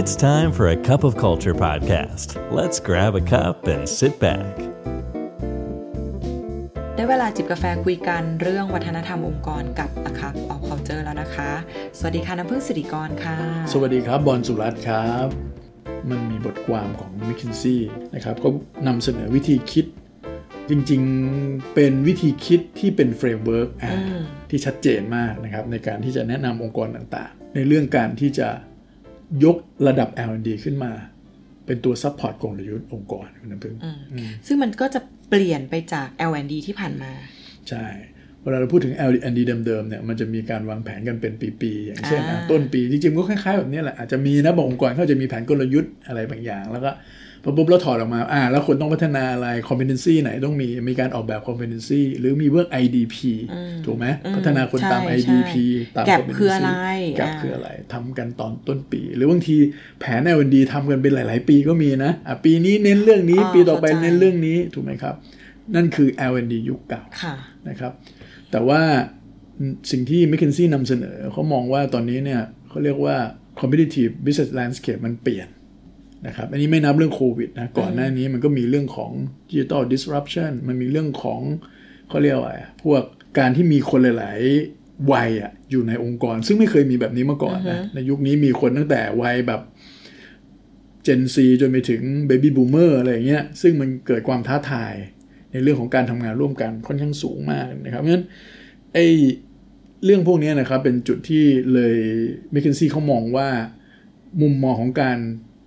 It's time for a cup of culture podcast. Let's grab a cup and sit back. ได้เวลาจิบกาแฟคุยกันเรื่องวัฒนธรรมองค์กรกับ A Cup of Culture แล้วนะคะ สวัสดีค่ะน้ำผึ้งสิริกรค่ะ สวัสดีครับ บอลสุรัตน์ครับ มันมีบทความของ McKinsey นะครับ ก็นำเสนอวิธีคิด จริงๆ เป็นวิธีคิดที่เป็น framework ที่ชัดเจนมากนะครับ ในการที่จะแนะนำองค์กรต่างๆ ในเรื่องการที่จะ ยกระดับ L&D ขึ้นมา เป็นตัว support กลยุทธ์องค์กรคุณน้ำผึ้งซึ่งมันก็จะเปลี่ยนไปจาก L&D ที่ผ่านมา ใช่ เวลาเราพูดถึง L&D เดิมๆเนี่ยมันจะมีการวางแผนกันเป็นปีๆ อย่างเช่นอะต้นปี จริงๆก็คล้ายๆแบบนี้แหละอาจจะมีนะบางองค์กรเขาจะมีแผนกลยุทธ์อะไรบางอย่าง แล้วก็ พอปุ๊บเราถอดออกมา อ่า แล้วคนต้องพัฒนาอะไร competency ไหนต้องมี มีการออกแบบ competency หรือมีเวิร์ก IDP ถูกไหม พัฒนาคนตามใช่ IDP ตามแก็บ competency คืออะไรแก็บอ่าคืออะไรทำกันตอนต้นปี หรือบางทีแผน L&D ทำกันเป็นหลาย ๆ ปีก็มีนะ อะ ปีนี้เน้นเรื่องนี้อ๋อปีต่อไปเข้าใจเน้นเรื่องนี้ ถูกไหมครับ นั่นคือ L&D ยุคเก่าค่ะนะครับ แต่ว่าสิ่งที่ m c k เคนซี่นำเสนอ เขามองว่าตอนนี้เนี่ยเขาเรียกว่า competitive business landscape มันเปลี่ยน นะครับอันนี้ไม่นับเรื่องโควิดนะก่อนหน้านี้มันก็มีเรื่องของ digital disruption มันมีเรื่องของเขาเรียกว่าอะไรอะพวกการที่มีคนหลาย ๆ วัยอะอยู่ในองค์กร ซึ่งไม่เคยมีแบบนี้มาก่อนนะในยุคนี้มีคนตั้งแต่วัยแบบ Gen Z จนไปถึง Baby Boomer อะไรอย่างเงี้ยซึ่งมันเกิดความท้าทาย ในเรื่องของการทำงานร่วมกันค่อนข้างสูงมากนะครับเพราะฉะนั้นไอ้เรื่องพวกนี้นะครับเป็นจุดที่เลยเมคเคนซี่เขามองว่ามุมมองของการ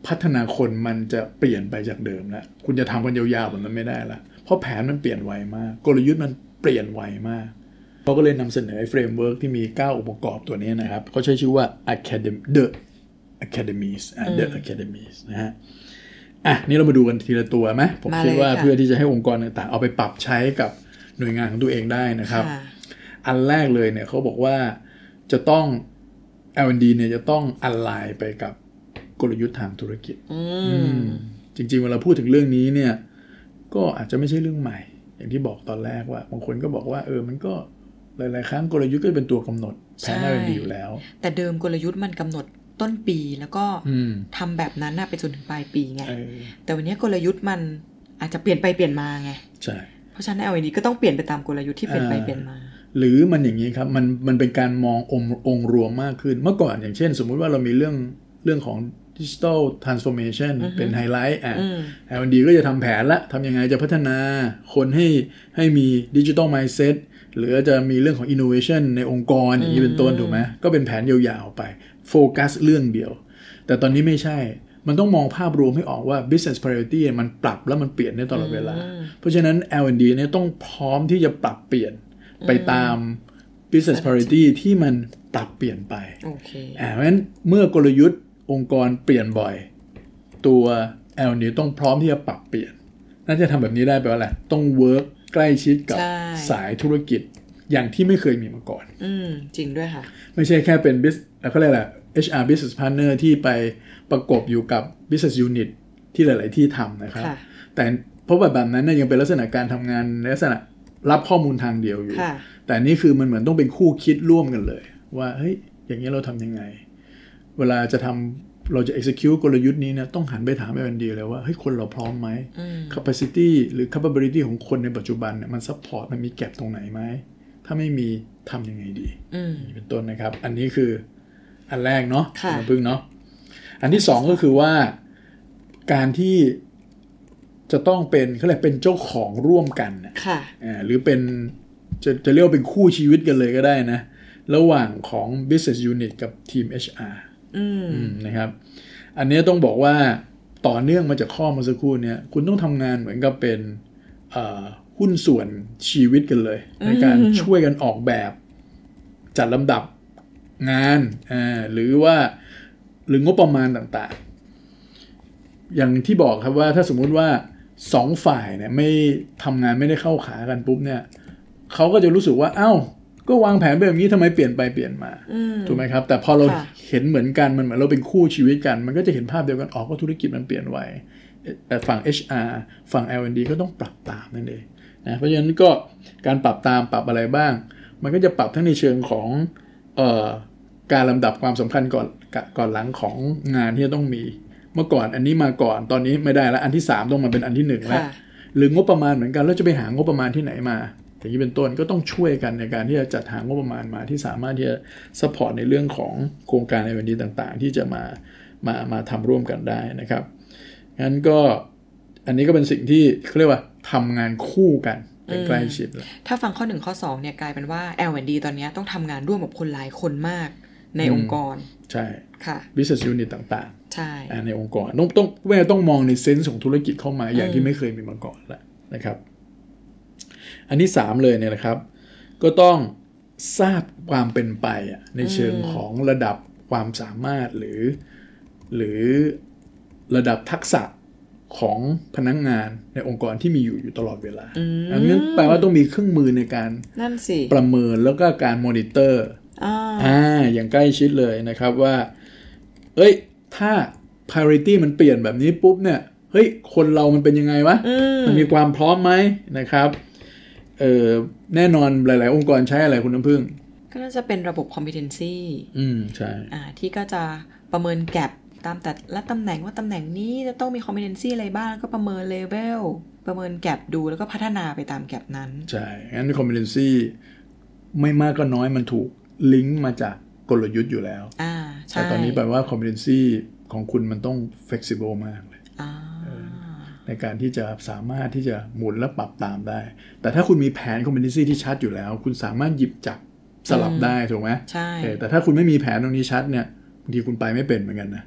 พัฒนาคนมันจะเปลี่ยนไปจากเดิมแล้วคุณจะทำกันยาวๆแบบนั้นไม่ได้ละเพราะแผนมันเปลี่ยนไวมาก กลยุทธ์มันเปลี่ยนไวมากเขาก็เลยนำเสนอไอ้ framework ที่มี 9 องค์ประกอบตัวนี้นะครับเขาใช้ชื่อว่า Academy The Academies อะ The Academies นะฮะอะนี่เรามาดูกันทีละตัวไหมผมมาคิดว่าเลยค่ะเพื่อที่จะให้องค์กรต่างๆ เอาไปปรับใช้กับหน่วยงานของตัวเองได้นะครับค่ะอันแรกเลยเนี่ยเขาบอกว่าจะต้อง L&D เนี่ยจะต้องอ l ไลน์ไปกับ กลยุทธ์ทางธุรกิจอืมจริง ๆ เวลาพูดถึงเรื่องนี้เนี่ยก็อาจจะไม่ใช่เรื่องใหม่ อย่างที่บอกตอนแรกว่าบางคนก็บอกว่าเออมันก็หลาย ๆ ครั้งกลยุทธ์ก็เป็นตัวกำหนดแผนใช่ L&D อยู่แล้ว แต่เดิมกลยุทธ์มันกำหนดต้นปีแล้วก็อืมทำแบบนั้นน่ะไปจนถึงปลายปีไงเออแต่วันนี้กลยุทธ์มันอาจจะเปลี่ยนไปเปลี่ยนมาไงใช่เพราะฉะนั้น L&D ก็ต้องเปลี่ยนไปตามกลยุทธ์ที่เปลี่ยนไปเปลี่ยนมา หรือมันอย่างนี้ครับมันมันเป็นการมององค์องค์รวมมากขึ้นเมื่อก่อนอย่างเช่น สมมุติว่าเรามีเรื่องเรื่องของ digital transformation เป็นไฮไลท์อะ L&D ก็จะทำแผนละทำยังไงจะพัฒนาคนให้ให้มี digital mindset หรือจะมีเรื่องของ innovation ในองค์กรอย่างนี้เป็นต้นถูกไหมก็เป็นแผนยาวๆไปโฟกัสเรื่องเดียว แต่ตอนนี้ไม่ใช่มันต้องมองภาพรวมให้ออกว่า business priority มันปรับแล้วมันเปลี่ยนได้ตลอดเวลา เพราะฉะนั้น L&D เนี่ยต้องพร้อมที่จะปรับเปลี่ยนไปตาม business priority ที่มันปรับเปลี่ยนไปโอเคอ่าเพราะฉะนั้นเมื่อกลยุทธ์ องค์กรเปลี่ยนบ่อย ตัว L&D ต้องพร้อมที่จะปรับเปลี่ยน น่าจะทำแบบนี้ได้แปลว่าอะไรต้อง work ใกล้ชิดกับใช่สายธุรกิจอย่างที่ไม่เคยมีมาก่อน อืมจริงด้วยค่ะ ไม่ใช่แค่เป็น business เขาเรียกอะไร HR business partner ที่ไปประกบอยู่กับ business unit ที่หลาย ๆ ที่ทำนะครับค่ะแต่เพราะแบบแบบนั้นเนี่ยยังเป็นลักษณะการทำงานในลักษณะรับข้อมูลทางเดียวอยู่ค่ะแต่นี่คือมันเหมือนต้องเป็นคู่คิดร่วมกันเลย ว่าเฮ้ยอย่างนี้เราทำยังไง เวลาจะทำเราจะ execute กลยุทธ์นี้เนี่ยต้องหันไปถาม L&D เลยว่าเฮ้ยคนเราพร้อมไหม capacity หรือ capability ของคนในปัจจุบันเนี่ยมัน support มันมีแก็บตรงไหนไหม ถ้าไม่มีทำยังไงดีอืมเป็นต้นนะครับ อันนี้คืออันแรกเนาะค่ะณพึ่งเนาะอันที่สองก็คือว่าการที่จะต้องเป็นเขาเรียกเป็นเจ้าของร่วมกันน่ะค่ะอ่าหรือเป็นจะจะเรียกว่าเป็นคู่ชีวิตกันเลยก็ได้นะ ระหว่างของ business unit กับทีม HR อืมอืม นะครับ อันนี้ต้องบอกว่าต่อเนื่องมาจากข้อเมาสักครู่เนี่ย คุณต้องทำงานเหมือนกับเป็นเอ่อหุ้นส่วนชีวิตกันเลย ในการช่วยกันออกแบบจัดลำดับงานอ่าหรือว่าหรืองบประมาณต่างๆ อย่างที่บอกครับว่าถ้าสมมุติว่าสองฝ่ายเนี่ยไม่ทำงานไม่ได้เข้าขากันปุ๊บเนี่ยเขาก็จะรู้สึกว่า เอ้า ก็วางแผนไปแบบนี้ทำไมเปลี่ยนไปเปลี่ยนมาอืมถูกไหมครับ แต่พอเราค่ะเห็นเหมือนกันมันเหมือนเราเป็นคู่ชีวิตกัน มันก็จะเห็นภาพเดียวกันออกว่าธุรกิจมันเปลี่ยนไวแต่ฝั่ง HR ฝั่ง L&D ก็ต้องปรับตามนั่นเองนะเพราะฉะนั้นก็การปรับตามปรับอะไรบ้าง มันก็จะปรับทั้งในเชิงของเอ่อการลำดับความสำคัญก่อนก่อนหลังของงานที่จะต้องมี เมื่อก่อนอันนี้มาก่อนตอนนี้ไม่ได้แล้วอันที่สามต้องมาเป็นอันที่หนึ่งแล้วค่ะหรืองบประมาณเหมือนกันแล้วจะไปหางบประมาณที่ไหนมา อย่างนี้เป็นต้นก็ต้องช่วยกันในการที่จะจัดหางบประมาณมาที่สามารถที่จะ support ในเรื่องของโครงการในวันนี้ต่างๆ ที่จะมามามาทำร่วมกันได้นะครับงั้นก็อันนี้ก็เป็นสิ่งที่เขาเรียกว่าทำงานคู่กันเป็นใกล้ชิดแล้วถ้าฟังข้อหนึ่งข้อสองเนี่ยกลายเป็นว่า L&D ตอนเนี้ยต้องทำงานร่วมกับคนหลายคนมากในองค์กร ใช่ค่ะ business unit ต่างใช่ๆอ่าในองค์กรต้องต้องแม่ต้องมองในเซนส์ของธุรกิจเข้ามาอย่างที่ไม่เคยมีมาก่อนแล้วนะครับ อันที่สามเลยเนี่ยนะครับ ก็ต้องทราบความเป็นไปอะในเชิงของระดับความสามารถหรือ หรือระดับทักษะของพนักงงานในองค์กรที่มีอยู่อยู่ตลอดเวลาอันนั้นแปลว่าต้องมีเครื่องมือในการนั่นสิประเมินแล้วก็การมอนิเตอร์อ่าอ่าอย่างใกล้ชิดเลยนะครับว่า เอ้ย ถ้า priority มันเปลี่ยนแบบนี้ปุ๊บเนี่ย เฮ้ย คนเรามันเป็นยังไงวะ มันมีความพร้อมไหมนะครับ เออแน่นอนหลาย ๆ องค์กรใช้อะไรคุณน้ำพึ่ง ก็น่าจะเป็นระบบ competency อืมใช่อ่าที่ก็จะประเมินแก p ตามแต่ละตำแหน่งว่าตำแหน่งนี้จะต้องมี competency อะไรบ้างแล้วก็ประเมิน level ประเมินแก p ดูแล้วก็พัฒนาไปตามแก p นั้น ใช่ งั้น competency ไม่มากก็น้อยมันถูกลิงก์มาจากกลยุทธ์อยู่แล้ว อ่า ใช่ แต่ตอนนี้แปลว่า competency ของคุณมันต้อง flexible มากเลยอ่า ในการที่จะสามารถที่จะหมุนและปรับตามได้ แต่ถ้าคุณมีแผน competency ที่ชัดอยู่แล้ว คุณสามารถหยิบจับสลับได้ถูกไหมใช่เออแต่ถ้าคุณไม่มีแผนตรงนี้ชัดเนี่ยบางทีคุณไปไม่เป็นเหมือนกันนะ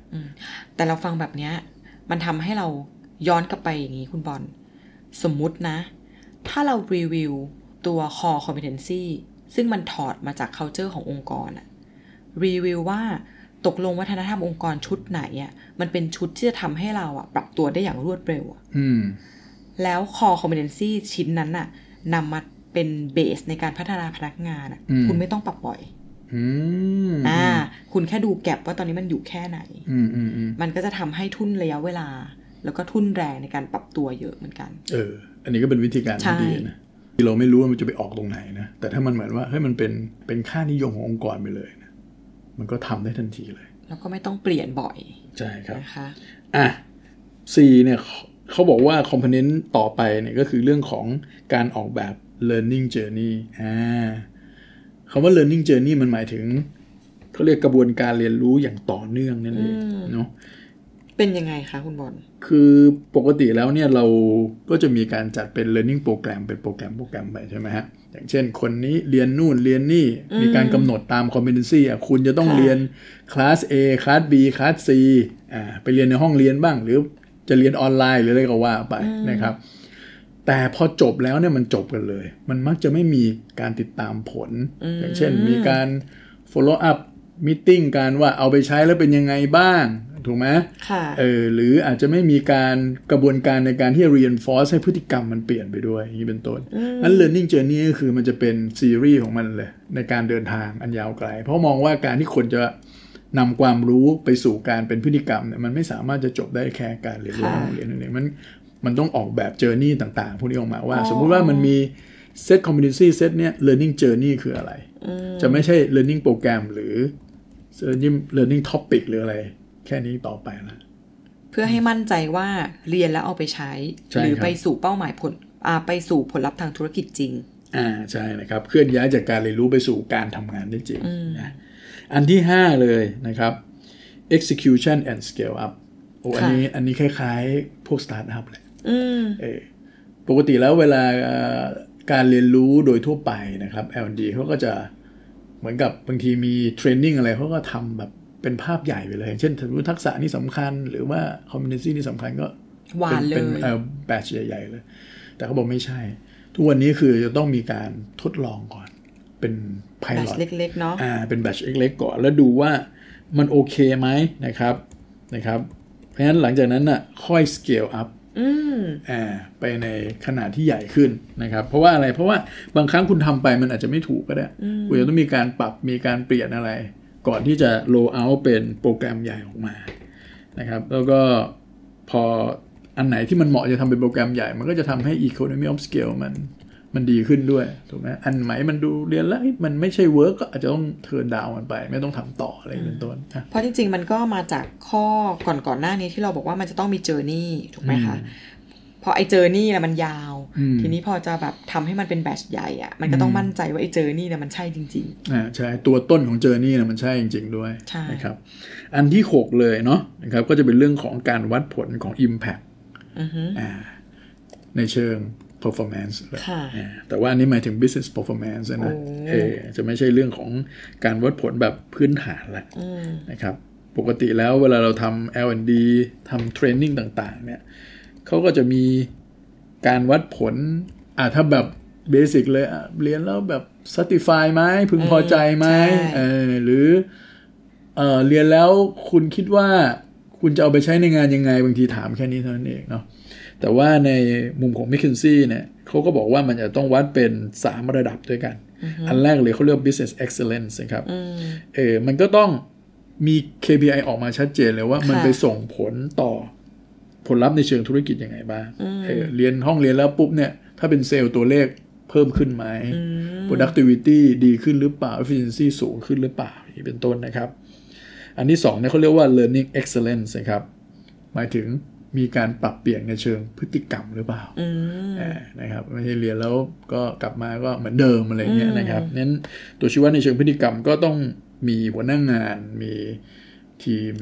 แต่เราฟังแบบเนี้ยมันทำให้เราย้อนกลับไปอย่างนี้คุณบอลสมมุตินะ ถ้าเรารีวิวตัว core competency ซึ่งมันถอดมาจาก culture ขององค์กรอะรีวิวว่า ตกลงวัฒนธรรมองค์กรชุดไหนอะมันเป็นชุดที่จะทำให้เราอะปรับตัวได้อย่างรวดเร็วอะอืมแล้ว core competency ชิ้นนั้นน่ะนำมาเป็นเบสในการพัฒนาพนักงานอะอืมคุณไม่ต้องปรับบ่อยอืมอ่า คุณแค่ดูแก็บว่าตอนนี้มันอยู่แค่ไหนอืมอืมอืมมันก็จะทำให้ทุนระยะเวลา แล้วก็ทุนแรงในการปรับตัวเยอะเหมือนกัน เออ อันนี้ก็เป็นวิธีการใช่ที่ดีนะที่เราไม่รู้ว่ามันจะไปออกตรงไหนนะ แต่ถ้ามันเหมือนว่าเฮ้ยมันเป็นเป็นค่านิยมขององค์กรไปเลยนะ มันก็ทำได้ทันทีเลย แล้วก็ไม่ต้องเปลี่ยนบ่อย ใช่ครับนะคะอะ C เนี่ยเขาเขาบอกว่า component ต่อไปเนี่ยก็คือเรื่องของการออกแบบ learning journey อ่าคำว่า learning journey มันหมายถึงเขาเรียกกระบวนการเรียนรู้อย่างต่อเนื่องนั่นเองเนาะ เป็นยังไงคะคุณบอล คือปกติแล้วเนี่ยเราก็จะมีการจัดเป็น learning program เป็นโปรแกรมโปรแกรมไปใช่ไหมฮะ อย่างเช่นคนนี้เรียนนู่นเรียนนี่ มีการกำหนดตาม competency อะคุณจะต้องค่ะเรียนคลาส A คลาส B คลาส C อ่าไปเรียนในห้องเรียนบ้าง หรือจะเรียนออนไลน์หรืออะไรก็ว่าไปนะครับ แต่พอจบแล้วเนี่ยมันจบกันเลย มันมักจะไม่มีการติดตามผล อย่างเช่นมีการ follow up meeting การว่าเอาไปใช้แล้วเป็นยังไงบ้าง ถูกไหมค่ะเออหรืออาจจะไม่มีการกระบวนการในการที่จะ reinforce ให้พฤติกรรมมันเปลี่ยนไปด้วยอย่างนี้เป็นต้นนั้น learning journey ก็คือมันจะเป็นซีรีส์ของมันเลย ในการเดินทางอันยาวไกล เพราะมองว่าการที่คนจะนำความรู้ไปสู่การเป็นพฤติกรรมเนี่ยมันไม่สามารถจะจบได้แค่การเรียนรู้ค่ะในโรงเรียนนั่นเองมันมันต้องออกแบบ journey ต่างๆ พวกนี้ออกมาว่า สมมุติว่ามันมี set competency set เนี่ย learning journey คืออะไร จะไม่ใช่ learning program หรือ learning learning topic หรืออะไร แค่นี้ต่อไปละเพื่อให้มั่นใจว่าเรียนแล้วเอาไปใช้ใช่หรือครับไปสู่เป้าหมายผลอ่าไปสู่ผลลัพธ์ทางธุรกิจจริง อ่าใช่นะครับ เคลื่อนย้ายจากการเรียนรู้ไปสู่การทำงานได้จริงนะอันที่ 5 เลยนะครับ execution and scale up โอ้อันนี้อันนี้คล้ายๆ พวกสตาร์ทอัพเลยอืมเออปกติแล้วเวลาเอ่อการเรียนรู้โดยทั่วไปนะครับ L&D เขาก็จะเหมือนกับบางทีมี training อะไรเขาก็ทำแบบ เป็นภาพใหญ่ไปเลย เช่นสมมติทักษะนี่สำคัญ หรือว่า competency นี่สำคัญก็หวานเลยเป็นเอ่อแบชใหญ่ ๆ เลย แต่เขาบอกไม่ใช่ ทุกวันนี้คือจะต้องมีการทดลองก่อน เป็นแบ pilot ชเล็กๆเนาะอ่าเป็นแบชเล็กๆก่อน แล้วดูว่ามันโอเคไหมนะครับนะครับ เพราะฉะนั้นหลังจากนั้นน่ะค่อย scale up อืมอ่าไปในขนาดที่ใหญ่ขึ้นนะครับ เพราะว่าอะไรเพราะว่าบางครั้งคุณทำไปมันอาจจะไม่ถูกก็ได้คุณจะต้องมีการปรับมีการเปลี่ยนอะไร ก่อนที่จะ roll out เป็นโปรแกรมใหญ่ออกมานะครับ แล้วก็พออันไหนที่มันเหมาะจะทำเป็นโปรแกรมใหญ่ มันก็จะทำให้ economy of scale มันมันดีขึ้นด้วยถูกไหมอันไหนมันดูเรียนแล้วเอ้ยมันไม่ใช่ work ก็อาจจะต้อง turn down มันไป ไม่ต้องทำต่ออะไรเป็นต้นนะเพราะจริงๆ มันก็มาจากข้อก่อนก่อนๆหน้านี้ที่เราบอกว่ามันจะต้องมี journey ถูกไหมคะ พอไอ journey นะมันยาวอืมทีนี้พอจะแบบทำให้มันเป็น batch ใหญ่อะมันก็ต้องมั่นใจว่าไอ journey นะมันใช่จริงอ่าใช่ตัวต้นของเจอร์นี่นะมันใช่จริง ๆ ด้วยใช่นะครับ อันที่ 6 เลยเนาะนะครับก็จะเป็นเรื่องของการวัดผลของ Impact ๆอือฮึอ่าในเชิง performance เลยค่ะอ่าแต่ว่าอันนี้หมายถึง business performance นะโอ้เออจะไม่ใช่เรื่องของการวัดผลแบบพื้นฐานละอืมนะครับ ปกติแล้วเวลาเราทำ L&D ทำเทรนนิ่งต่าง ๆ เนี่ย เขาก็จะมีการวัดผลอ่าถ้าแบบเบสิกเลยอะเรียนแล้วแบบ satisfy ไหมพึงพอใจไหมใช่เออหรือเออเรียนแล้วคุณคิดว่าคุณจะเอาไปใช้ในงานยังไง บางทีถามแค่นี้เท่านั้นเองเนาะแต่ว่าในมุมของ m c k เคนซี่เนี่ยเขาก็บอกว่ามันจะต้องวัดเป็น 3 ระดับด้วยกัน อันแรกเลยเขาเรียกว่า business excellence นะครับอืมเออมันก็ต้องมี KPI ออกมาชัดเจนเลยว่ามันค่ะไปส่งผลต่อ ผลลัพธ์ในเชิงธุรกิจยังไงบ้างเออเรียนห้องเรียนแล้วปุ๊บเนี่ย ถ้าเป็นเซลล์ตัวเลขเพิ่มขึ้นไหม productivity ดีขึ้นหรือเปล่า efficiency สูงขึ้นหรือเปล่าอย่างนี้เป็นต้นนะครับ อันที่สองเนี่ยเขาเรียกว่า learning excellence นะครับ หมายถึงมีการปรับเปลี่ยนในเชิงพฤติกรรมหรือเปล่าอืมอ่านะครับไม่ใช่เรียนแล้วก็กลับมาก็เหมือนเดิมอะไรเงี้ยนะครับนั้นตัวชี้วัดในเชิงพฤติกรรมก็ต้องมีหัวหน้างงานมีทีม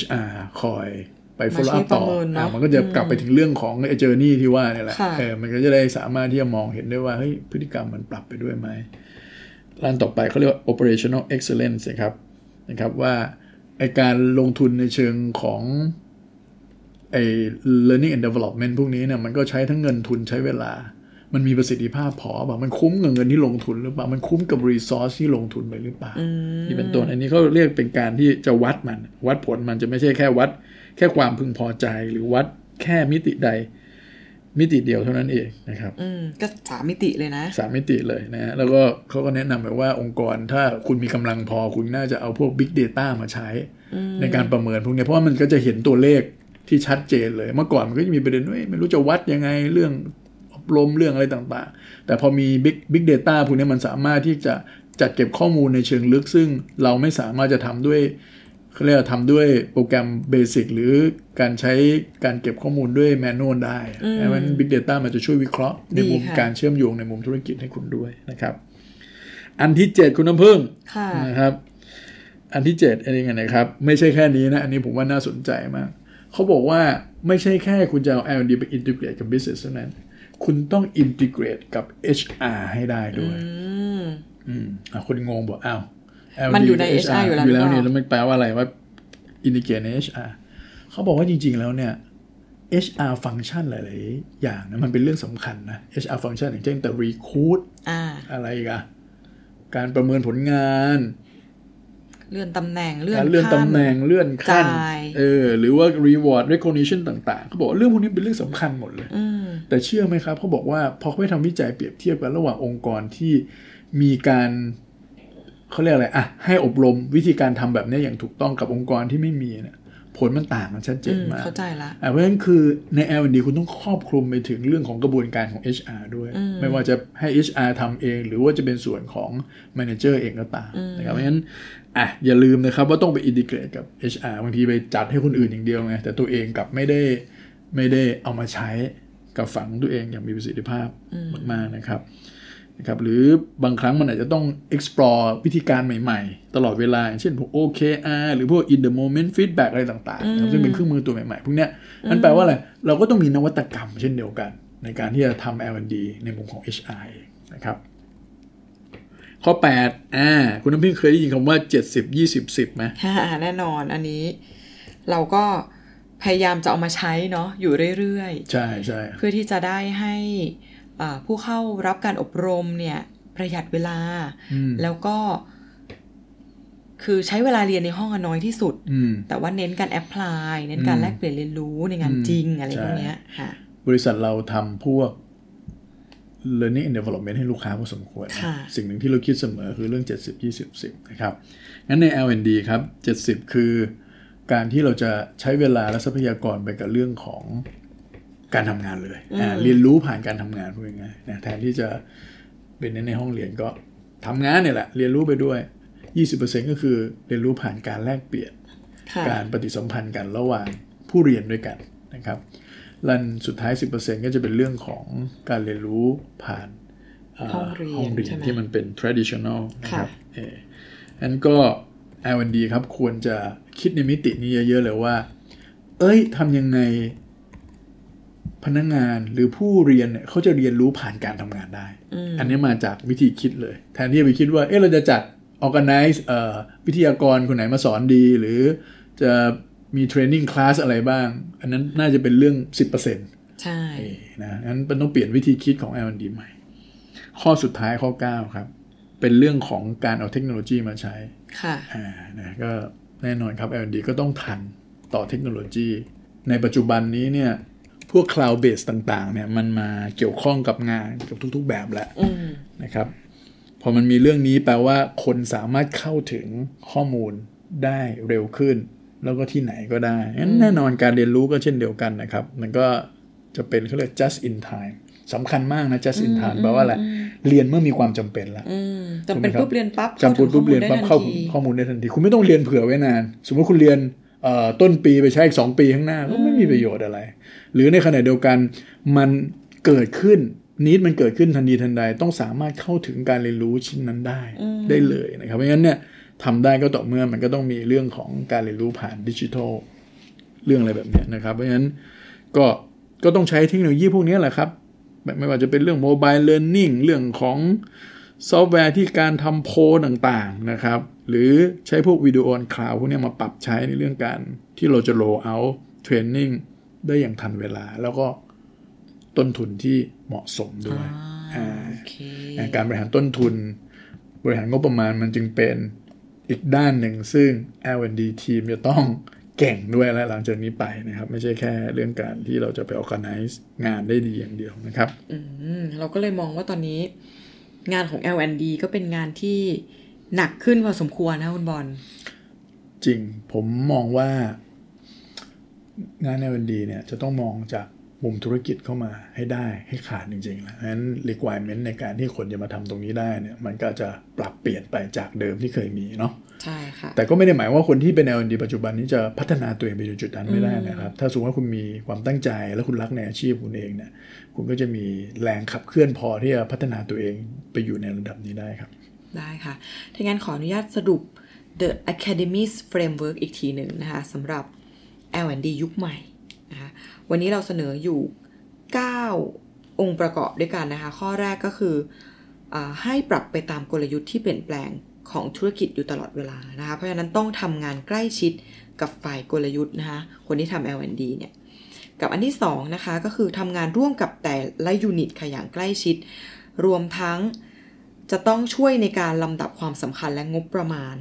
HR คอย ไปมา follow ช่วย up ต่อประเมินเนอะอ่ามันก็จะกลับไปถึงเรื่องของไอ้เจอร์นี่ที่ว่าเนี่ยแหละค่ะเออมันก็จะได้สามารถที่จะมองเห็นได้ว่าเฮ้ยพฤติกรรมมันปรับไปด้วยไหมร้านต่อไปเขาเรียกว่า operational excellence นะครับนะครับว่าไอการลงทุนในเชิงของไอ learning and development พวกนี้เนี่ยมันก็ใช้ทั้งเงินทุนใช้เวลา มันมีประสิทธิภาพพอเปล่ามันคุ้มกับเงินที่ลงทุนหรือเปล่า มันคุ้มกับ resource ที่ลงทุนไปหรือเปล่านี่เป็นต้นอันนี้เขาเรียกเป็นการที่จะวัดมัน วัดผลมันจะไม่ใช่แค่วัด แค่ความพึงพอใจหรือวัดแค่มิติใด มิติเดียวเท่านั้นเองนะครับ อืมก็สามมิติเลยนะสามมิติเลยนะฮะแล้วก็เขาก็แนะนำแบบว่าองค์กรถ้าคุณมีกำลังพอคุณน่าจะเอาพวก Big Data มาใช้ ในการประเมินพวกเนี้ยเพราะว่ามันก็จะเห็นตัวเลขที่ชัดเจนเลย เมื่อก่อนมันก็จะมีประเด็นว่าเอ้ยไม่รู้จะวัดยังไงเรื่องอบรมเรื่องอะไรต่างๆ แต่พอมี Big Big Data พวกเนี้ยมันสามารถที่จะจัดเก็บข้อมูลในเชิงลึก ซึ่งเราไม่สามารถจะทำด้วย เขาเรียกว่าทำด้วยโปรแกรมเบสิกหรือการใช้การเก็บข้อมูลด้วยแมนนวลได้เพราะฉะนั้น Big Data มันจะช่วยวิเคราะห์ในมุมดีค่ะการเชื่อมโยงในมุมธุรกิจให้คุณด้วยนะครับ อันที่เจ็ดคุณน้ำพึ่งค่ะนะครับ อันที่เจ็ดอันนี้ไงนะครับ ไม่ใช่แค่นี้นะ อันนี้ผมว่าน่าสนใจมาก เขาบอกว่าไม่ใช่แค่คุณจะเอา L&D ไปอินทิเกรตกับ business เท่านั้น คุณต้องอินทิเกรตกับ HR ให้ได้ด้วย อืมอืมอะคุณงงบอกอ้าว L&D มันอยู่ในกับ HR อยู่แล้วอยู่แล้วหรือเปล่าเนี่ยแล้วมันแปลว่าอะไรว่าอินทิเกรตใน HR เขาบอกว่าจริง ๆ แล้วเนี่ย HR ฟังก์ชันหลายๆอย่างนะมันเป็นเรื่องสำคัญนะ HR ฟังก์ชันอย่างเช่นแต่ recruit อ่าอะไรอีกอะการประเมินผลงานเลื่อนตำแหน่งเลื่อนการเลื่อนขั้ตำแหน่งเลื่อนขั้นจ่ายเออหรือว่า reward recognition ต่างๆเขาบอกว่าเรื่องพวกนี้เป็นเรื่องสำคัญหมดเลยอืมแต่เชื่อไหมครับเขาบอกว่าพอเขาไปทำวิจัยเปรียบเทียบกันระหว่างองค์กรที่มีการ เขาเรียกอะไรอะให้อบรมวิธีการทำแบบนี้อย่างถูกต้องกับองค์กรที่ไม่มีเนี่ยผลมันต่างกันชัดเจอืนมมากเข้าใจละอะเพราะฉะนั้นคือใน L&D คุณต้องครอบคลุมไปถึงเรื่องของกระบวนการของ HR ด้วย ไม่ว่าจะให้ HR ทำเอง หรือว่าจะเป็นส่วนของ Manager เองก็ตามนะครับเพราะฉะนั้นอะอย่าลืมนะครับว่าต้องไปอินทิเกรตกับ HR บางทีไปจัดให้คนอื่นอย่างเดียวไงแต่ตัวเองกลับไม่ได้ไม่ได้เอามาใช้กับฝั่งของตัวเองอย่างมีประสิทธิภาพมากๆนะครับ นะครับหรือบางครั้งมันอาจจะต้อง explore วิธีการใหม่ๆ ตลอดเวลาอย่างเช่นพวก OKR หรือพวก in the moment feedback อะไรต่างๆนะครับซึ่งเป็นเครื่องมือตัวใหม่ๆ พวกเนี้ยนั่นแปลว่าอะไร เราก็ต้องมีนวัตกรรมเช่นเดียวกัน ในการที่จะทำ L&D ในมุมของ HR เองนะครับข้อ8อ่าคุณน้ำพึ่งเคยได้ยินคำว่า 70 20 10ไหมฮ่าแน่นอนอันนี้ เราก็พยายามจะเอามาใช้เนาะอยู่เรื่อยใช่ใช่ๆเพื่อที่จะได้ให้อ่า ผู้เข้ารับการอบรมเนี่ยประหยัดเวลาอืมแล้วก็ คือใช้เวลาเรียนในห้องอะน้อยที่สุดอืมแต่ว่าเน้นการแอพพลายเน้นการอืมแลกเปลี่ยนเรียนรู้ในงานอืมจริงอะไรใช่พวกเนี้ยค่ะ บริษัทเราทำพวก learning and development ให้ลูกค้าพอสมควรนะค่ะสิ่งหนึ่งที่เราคิดเสมอคือเรื่อง 70 20 10 นะครับ งั้นใน L&D ครับ 70 คือการที่เราจะใช้เวลาและทรัพยากรไปกับเรื่องของ การทำงานเลยอ่าเรียนรู้ผ่านการทำงานพูดง่ายๆนะแทนที่จะเป็นในห้องเรียนก็ทำงานเนี่ยแหละ เรียนรู้ไปด้วย 20%ก็คือเรียนรู้ผ่านการแลกเปลี่ยนค่ะการปฏิสัมพันธ์กันระหว่างผู้เรียนด้วยกันนะครับลันสุดท้าย 10%ก็จะเป็นเรื่องของการเรียนรู้ผ่านเห้องเรียนห้องเรียนใช่ไหมที่มันเป็น traditional นะครับค่ะเอออันก็ L&D ครับควรจะคิดในมิตินี้เยอะ ๆ เลยว่า เอ้ยทำยังไง พนักงานหรือผู้เรียนเนี่ยเขาจะเรียนรู้ผ่านการทำงานได้ อันนี้มาจากวิธีคิดเลย แทนที่จะไปคิดว่า เอ๊ะเราจะจัด organize เอ่อวิทยากรคนไหนมาสอนดี หรือจะมี training class อะไรบ้าง อันนั้นน่าจะเป็นเรื่อง 10%ใช่นะงั้นมันต้องเปลี่ยนวิธีคิดของ L&D ใหม่ ข้อสุดท้ายข้อ 9 ครับ เป็นเรื่องของการเอาเทคโนโลยีมาใช้ ค่ะอ่านะก็แน่นอนครับ L&D ก็ต้องทันต่อเทคโนโลยี ในปัจจุบันนี้เนี่ย พวก cloud base ต่างๆ เนี่ยมันมาเกี่ยวข้องกับงานกับทุกๆแบบแล้วอืมนะครับ พอมันมีเรื่องนี้แปลว่าคนสามารถเข้าถึงข้อมูลได้เร็วขึ้น แล้วก็ที่ไหนก็ได้งั้นแน่นอนการเรียนรู้ก็เช่นเดียวกันนะครับ มันก็จะเป็นเขาเรียก just in time สำคัญมากนะ just in time แปลว่าอะไร เรียนเมื่อมีความจำเป็นแล้วอืมจำเป็นถูกไหมครับปุ๊บเรียนปั๊บจำปุ๊บปุ๊บเรียนปั๊บเข้าข้อมูลได้ทันทีข้อมูลได้ทันที คุณไม่ต้องเรียนเผื่อไว้นาน สมมติคุณเรียนเอ่อ ต้นปีไปใช้อีกสองปีข้างหน้าก็ไม่มีประโยชน์อะไร หรือในขณะเดียวกันมันเกิดขึ้นนิดมันเกิดขึ้นทันทีทันใดต้องสามารถเข้าถึงการเรียนรู้ชิ้นนั้นได้ได้เลยนะครับเพราะฉะนั้นเนี่ยทำได้ก็ต่อเมื่อมันก็ต้องมีเรื่องของการเรียนรู้ผ่านดิจิทัลเรื่องอะไรแบบเนี้ยนะครับ เพราะฉะนั้นก็ก็ต้องใช้เทคโนโลยีพวกนี้แหละครับ ไม่ไม่ว่าจะเป็นเรื่อง mobile learning เรื่องของ ซอฟต์แวร์ที่การทำโพลต่างๆนะครับ หรือใช้พวก video on cloud พวกเนี้ยมาปรับใช้ในเรื่องการที่เราจะโ o เอาเทรนนิ่งได้อย่างทันเวลา แล้วก็ต้นทุนที่เหมาะสมด้วยอ่าอ่าโอเคการบริหารต้นทุน บริหารงบประมาณมันจึงเป็นอีกด้านหนึ่งซึ่ง L&D ทีมจะต้องเก่งด้วยและหลังจากนี้ไปนะครับ ไม่ใช่แค่เรื่องการที่เราจะไป organize งานได้ดีอย่างเดียวนะครับ อืม เราก็เลยมองว่าตอนนี้ งานของ L&D ก็เป็นงานที่หนักขึ้นพอสมควรนะคุณบอล จริงผมมองว่างาน L&D เนี่ยจะต้องมองจากมุมธุรกิจเข้ามาให้ได้ให้ขาดจริงๆแล้วนั้น requirement ในการที่คนจะมาทำตรงนี้ได้เนี่ยมันก็จะปรับเปลี่ยนไปจากเดิมที่เคยมีเนาะ ใช่ค่ะแต่ก็ไม่ได้หมายว่าคนที่เป็น L&D ปัจจุบันนี้จะพัฒนาตัวเองไปอยู่จุดนั้นไม่ได้นะครับ ถ้าสมมติว่าคุณมีความตั้งใจและคุณรักในอาชีพคุณเองเนี่ยคุณก็จะมีแรงขับเคลื่อนพอที่จะพัฒนาตัวเองไปอยู่ในระดับนี้ได้ครับ ได้ค่ะถ้างั้นขออนุญาตสรุป The Academy's Framework อีกทีหนึ่งนะคะสำหรับ L&D ยุคใหม่นะคะวันนี้เราเสนออยู่ 9 องค์ประกอบด้วยกันนะคะ ข้อแรกก็คืออาให้ปรับไปตามกลยุทธ์ที่เปลี่ยนแปลง ของธุรกิจอยู่ตลอดเวลานะคะ เพราะฉะนั้นต้องทำงานใกล้ชิดกับฝ่ายกลยุทธ์นะคะคนที่ทำ L&D เนี่ยกับอันที่สองนะคะก็คือทำงานร่วมกับแต่ละยูนิตค่ะอย่างใกล้ชิด รวมทั้งจะต้องช่วยในการลำดับความสำคัญและงบประมาณ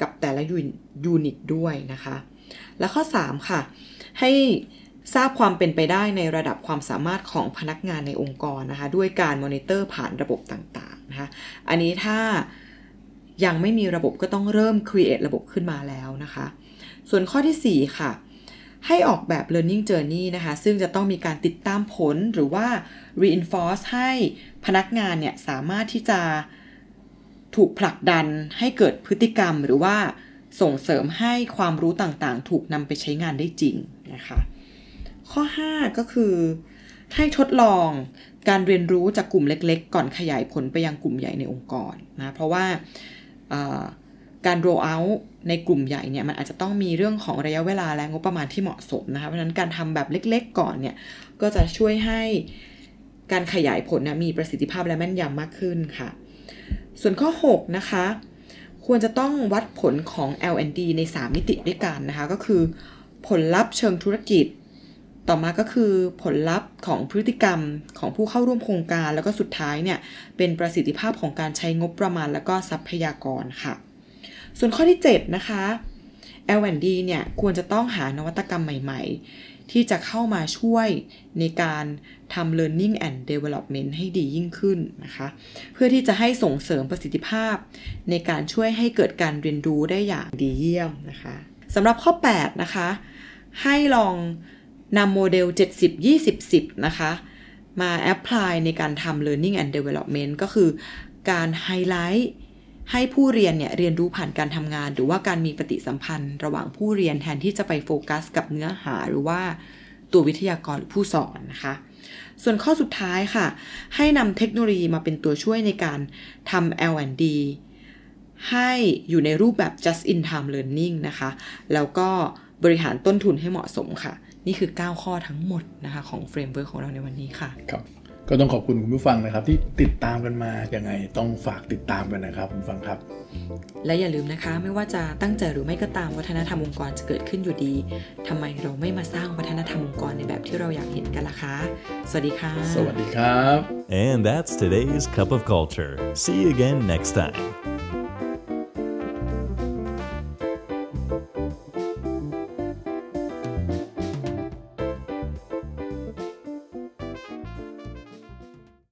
กับแต่ละยูนยูนิตด้วยนะคะ และข้อ 3 ค่ะ ให้ทราบความเป็นไปได้ในระดับความสามารถของพนักงานในองค์กรนะคะ ด้วยการมอนิเตอร์ผ่านระบบต่างๆนะคะอันนี้ถ้า ยังไม่มีระบบก็ต้องเริ่ม create ระบบขึ้นมาแล้วนะคะ ส่วนข้อทีสี่ 4 ค่ะ ให้ออกแบบ learning journey นะคะ ซึ่งจะต้องมีการติดตามผลหรือว่า reinforce ให้พนักงานเนี่ยสามารถที่จะถูกผลักดันให้เกิดพฤติกรรมหรือว่าส่งเสริมให้ความรู้ต่างๆ ถูกนำไปใช้งานได้จริงนะคะ ข้อ 5 ก็คือ ให้ทดลองการเรียนรู้จากกลุ่มเล็ก ๆ ก่อนขยายผลไปยังกลุ่มใหญ่ในองค์กรนะ เพราะว่า การ roll out ในกลุ่มใหญ่เนี่ยมันอาจจะต้องมีเรื่องของระยะเวลาและงบประมาณที่เหมาะสมนะคะเพราะฉะนั้นการทำแบบเล็กๆก่อนเนี่ยก็จะช่วยให้การขยายผลนะมีประสิทธิภาพและแม่นยำมากขึ้นค่ะ ส่วนข้อ 6 นะคะ ควรจะต้องวัดผลของ L&D ใน 3 มิติด้วยกันนะคะ ก็คือผลลัพธ์เชิงธุรกิจ ต่อมาก็คือผลลัพธ์ของพฤติกรรมของผู้เข้าร่วมโครงการ แล้วก็สุดท้ายเนี่ยเป็นประสิทธิภาพของการใช้งบประมาณ แล้วก็ทรัพยากรค่ะ ส่วนข้อที่ 7 นะคะ L&D เนี่ยควรจะต้องหานวัตกรรมใหม่ ๆ ที่จะเข้ามาช่วยในการทำ learning and development ให้ดียิ่งขึ้นนะคะ เพื่อที่จะให้ส่งเสริมประสิทธิภาพ ในการช่วยให้เกิดการเรียนรู้ได้อย่างดีเยี่ยมนะคะสำหรับข้อ 8 นะคะ ให้ลอง นำโมเดล 70 20 10 นะคะ มา apply ในการทำ learning and development ก็คือการไฮไลท์ให้ผู้เรียนเนี่ยเรียนรู้ผ่านการทำงาน หรือว่าการมีปฏิสัมพันธ์ ระหว่างผู้เรียนแทนที่จะไปโฟกัส กับเนื้อหาหรือว่าตัววิทยากรหรือผู้สอนนะคะ ส่วนข้อสุดท้ายค่ะ ให้นำเทคโนโลยีมาเป็นตัวช่วยในการทำ L&D ให้อยู่ในรูปแบบ just in time learning นะคะ แล้วก็บริหารต้นทุนให้เหมาะสมค่ะ นี่คือ 9 ข้อทั้งหมดนะคะของ framework ของเราในวันนี้ค่ะครับก็ต้องขอบคุณคุณผู้ฟังนะครับ ที่ติดตามกันมายังไงต้องฝากติดตามกันนะครับคุณผู้ฟังครับ และอย่าลืมนะคะ ไม่ว่าจะตั้งใจหรือไม่ก็ตามวัฒนธรรมองค์กรจะเกิดขึ้นอยู่ดีทำไมเราไม่มาสร้างวัฒนธรรมองค์กรในแบบที่เราอยากเห็นกันล่ะคะ สวัสดีค่ะ สวัสดีครับ And that's today's Cup of Culture. See you again next time.